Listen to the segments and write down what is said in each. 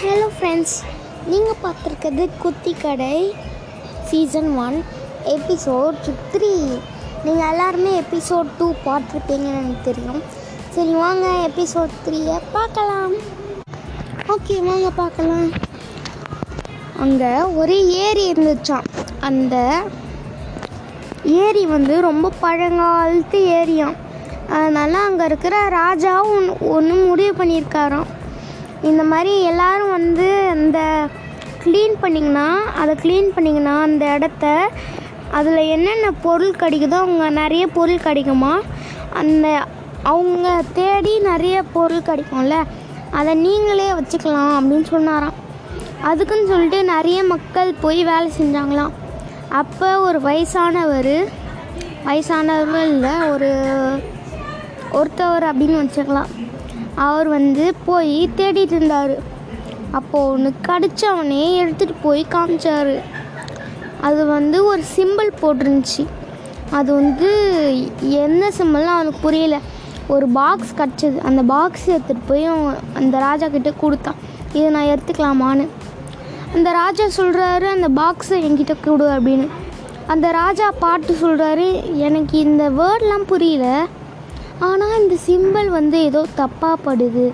Hello friends நீங்கள் பார்த்துருக்கிறது குத்தி கடை சீசன் ஒன் எபிசோட் த்ரீ நீங்கள் எல்லாருமே எபிசோட் டூ பார்த்துருப்பீங்கன்னு எனக்கு தெரியும். சரி வாங்க எபிசோட் த்ரீயை பார்க்கலாம். ஓகே வாங்க பார்க்கலாம். அங்கே ஒரு ஏரி இருந்துச்சாம். அந்த ஏரி வந்து ரொம்ப பழங்காலத்து ஏரியாம். அதனால் அங்கே இருக்கிற ராஜாவும் ஒன்று ஒன்று முடிவு பண்ணியிருக்காராம். இந்த மாதிரி எல்லோரும் வந்து அந்த க்ளீன் பண்ணிங்கன்னா அதை க்ளீன் பண்ணிங்கன்னா அந்த இடத்த அதில் என்னென்ன பொருள் கிடைக்குதோ அவங்க நிறைய பொருள் கிடைக்குமா? அந்த அவங்க தேடி நிறைய பொருள் கிடைக்கும்ல அதை நீங்களே வச்சுக்கலாம் அப்படின்னு சொன்னாராம். அதுக்குன்னு சொல்லிட்டு நிறைய மக்கள் போய் வேலை செஞ்சாங்களாம். அப்போ ஒரு வயசானவர் வயசானவர் இல்லை ஒரு ஒருத்தவர் அப்படின்னு வச்சுக்கலாம். அவர் வந்து போய் தேடிட்டு இருந்தார் அப்போது ஒன்று கடிச்சவனே எடுத்துகிட்டு போய் காமிச்சார். அது வந்து ஒரு சிம்பிள் போட்டிருந்துச்சு. அது வந்து என்ன சிம்பிள்னு அவனுக்கு புரியல. ஒரு பாக்ஸ் கிடச்சிது. அந்த பாக்ஸ் எடுத்துகிட்டு போய் அவன் அந்த ராஜா கிட்டே கொடுத்தான். இதை நான் எடுத்துக்கலாமான்னு. அந்த ராஜா சொல்கிறாரு அந்த பாக்ஸை என்கிட்ட கொடு அப்படின்னு. அந்த ராஜா பாட்டு சொல்கிறாரு எனக்கு இந்த வேர்ட்லாம் புரியல. ஆனால் இந்த சிம்பிள் வந்து ஏதோ தப்பாகப்படுது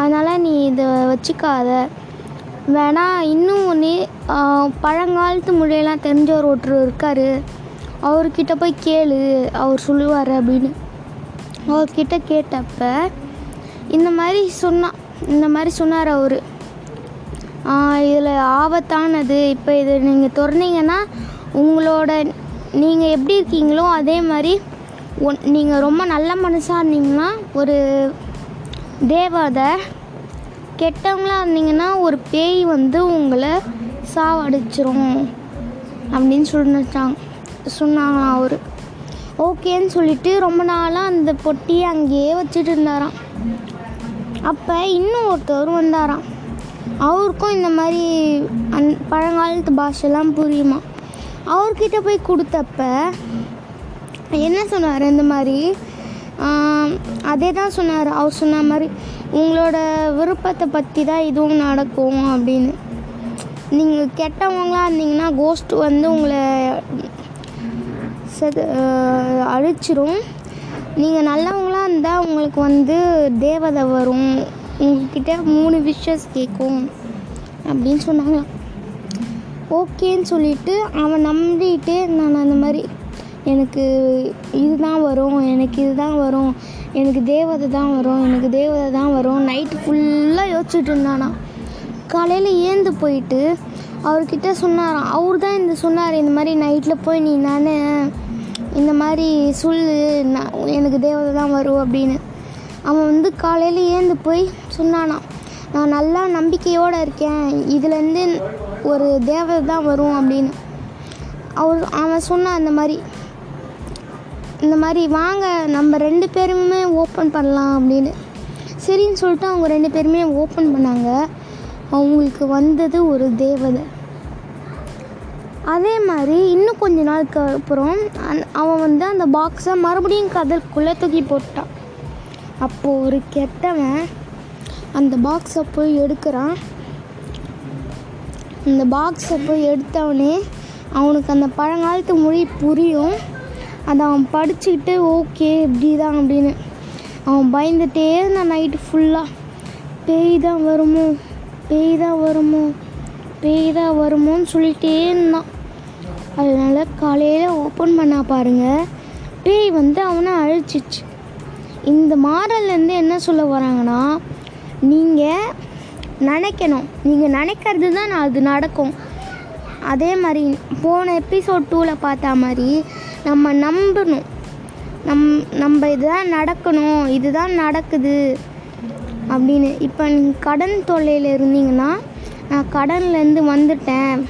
அதனால் நீ இதை வச்சுக்காத. வேணா இன்னும் ஒன்று பழங்காலத்து மொழியெல்லாம் தெரிஞ்சவர் ஒருத்தர் இருக்கார். அவர்கிட்ட போய் கேளு அவர் சொல்லுவார் அப்படின்னு. அவர்கிட்ட கேட்டப்ப இந்த மாதிரி சொன்னான் இந்த மாதிரி சொன்னார் அவர். இதில் ஆபத்தானது. இப்போ இதை நீங்கள் திறந்தீங்கன்னா உங்களோட நீங்கள் எப்படி இருக்கீங்களோ அதே மாதிரி ஒன் நீங்கள் ரொம்ப நல்ல மனசாக இருந்தீங்கன்னா ஒரு தேவதை கெட்டவங்களாக இருந்தீங்கன்னா ஒரு பேய் வந்து உங்களை சாவடிச்சிரும் அப்படின்னு சொல்லிட்டாங்க சொன்னாங்களாம் அவர். ஓகேன்னு சொல்லிட்டு ரொம்ப நாளாக அந்த பொட்டியை அங்கேயே வச்சுட்டு இருந்தாராம். அப்போ இன்னும் ஒருத்தவர் வந்தாராம். அவருக்கும் இந்த மாதிரி அந் பழங்காலத்து பாஷெல்லாம் புரியுமா? அவர்கிட்ட போய் கொடுத்தப்ப என்ன சொன்னார் இந்த மாதிரி? அதே தான் சொன்னார். அவர் சொன்ன மாதிரி உங்களோட விருப்பத்தை பற்றி தான் இதுவும் நடக்கும் அப்படின்னு. நீங்கள் கெட்டவங்களாக இருந்தீங்கன்னா கோஸ்ட் வந்து உங்களை செது அழிச்சிரும். நீங்கள் நல்லவங்களாக இருந்தால் உங்களுக்கு வந்து தேவதை வரும். உங்ககிட்ட மூணு விஷஸ் கேட்கும் அப்படின்னு சொன்னாங்க ஓகேன்னு சொல்லிட்டு அவன் நம்பிட்டு நான் அந்த மாதிரி. எனக்கு இதுதான் வரும் எனக்கு இதுதான் வரும் எனக்கு தேவதை தான் வரும் எனக்கு தேவதை தான் வரும். நைட்டு ஃபுல்லாக யோசிச்சுட்டு இருந்தானா. காலையில் ஏந்து போயிட்டு அவர்கிட்ட சொன்னாராம். அவர் தான் இந்த சொன்னார் இந்த மாதிரி நைட்டில் போய் நீ நான் இந்த மாதிரி சொல்லு நான் எனக்கு தேவதை தான் வரும் அப்படின்னு. அவன் வந்து காலையில் ஏந்து போய் சொன்னானாம். நான் நல்லா நம்பிக்கையோடு இருக்கேன் இதுலேருந்து ஒரு தேவதை தான் வரும் அப்படின்னு. அவர் அவன் சொன்னான் அந்த மாதிரி. இந்த மாதிரி வாங்க நம்ம ரெண்டு பேருமே ஓப்பன் பண்ணலாம் அப்படின்னு. சரின்னு சொல்லிட்டு அவங்க ரெண்டு பேருமே ஓப்பன் பண்ணாங்க. அவங்களுக்கு வந்தது ஒரு தேவதை. அதே மாதிரி இன்னும் கொஞ்ச நாளுக்கு அப்புறம் அந் அவன் வந்து அந்த பாக்ஸை மறுபடியும் கதற்குள்ளே தூக்கி போட்டான் அப்போது ஒரு கெட்டவன் அந்த பாக்ஸை போய் எடுக்கிறான். அந்த பாக்ஸை போய் எடுத்தவனே அவனுக்கு அந்த பழங்காலத்து மொழி புரியும். அதை அவன் படிச்சுக்கிட்டு ஓகே இப்படி தான் அப்படின்னு. அவன் பயந்துகிட்டே இருந்தான் நைட்டு ஃபுல்லாக பேய் தான் வருமோ? பேய் தான் வருமோ? பேய் தான் வருமோன்னு சொல்லிகிட்டே இருந்தான். அதனால் காலையில் ஓப்பன் பண்ணா பாருங்கள் பேய் வந்து அவனை அழிச்சிச்சு. இந்த மாடல்லேருந்து என்ன சொல்ல வராங்கன்னா நீங்கள் நினைக்கணும். நீங்கள் நினைக்கிறது தான் அது நடக்கும். அதே மாதிரி போன எபிசோட் டூவில் பார்த்தா மாதிரி நம்ம நம்பணும். நம் நம்ம இதுதான் நடக்கணும். இதுதான் நடக்குது. அப்படின்னு. இப்போ நீங்கள் கடன் தொல்லையில் இருந்தீங்கன்னா நான் கடன்லேருந்து வந்துட்டேன்.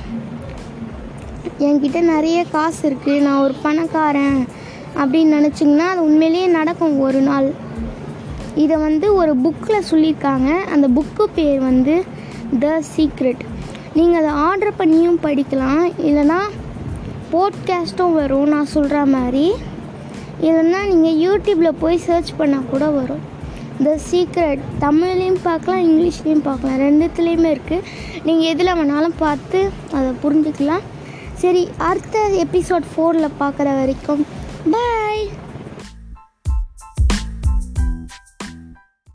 என்கிட்ட நிறைய காசு இருக்குது நான் ஒரு பணக்காரன் அப்படின்னு நினச்சிங்கன்னா அது உண்மையிலேயே நடக்கும் ஒரு நாள். இதை வந்து ஒரு புக்கில் சொல்லியிருக்காங்க. அந்த புக்கு பேர் வந்து த சீக்ரெட் நீங்கள் அதை ஆர்டர் பண்ணியும் படிக்கலாம். இல்லைனா போட்காஸ்ட்டும் வரும் நான் சொல்கிற மாதிரி. இல்லைன்னா நீங்கள் யூடியூப்பில் போய் சர்ச் பண்ணால் கூட வரும். த சீக்ரெட் தமிழ்லேயும் பார்க்கலாம் இங்கிலீஷ்லேயும் பார்க்கலாம். ரெண்டுத்துலேயுமே இருக்குது நீங்கள் எதில் வேணாலும் பார்த்து அதை புரிஞ்சுக்கலாம். சரி அடுத்த எபிசோட் ஃபோரில் பார்க்குற வரைக்கும். பாய்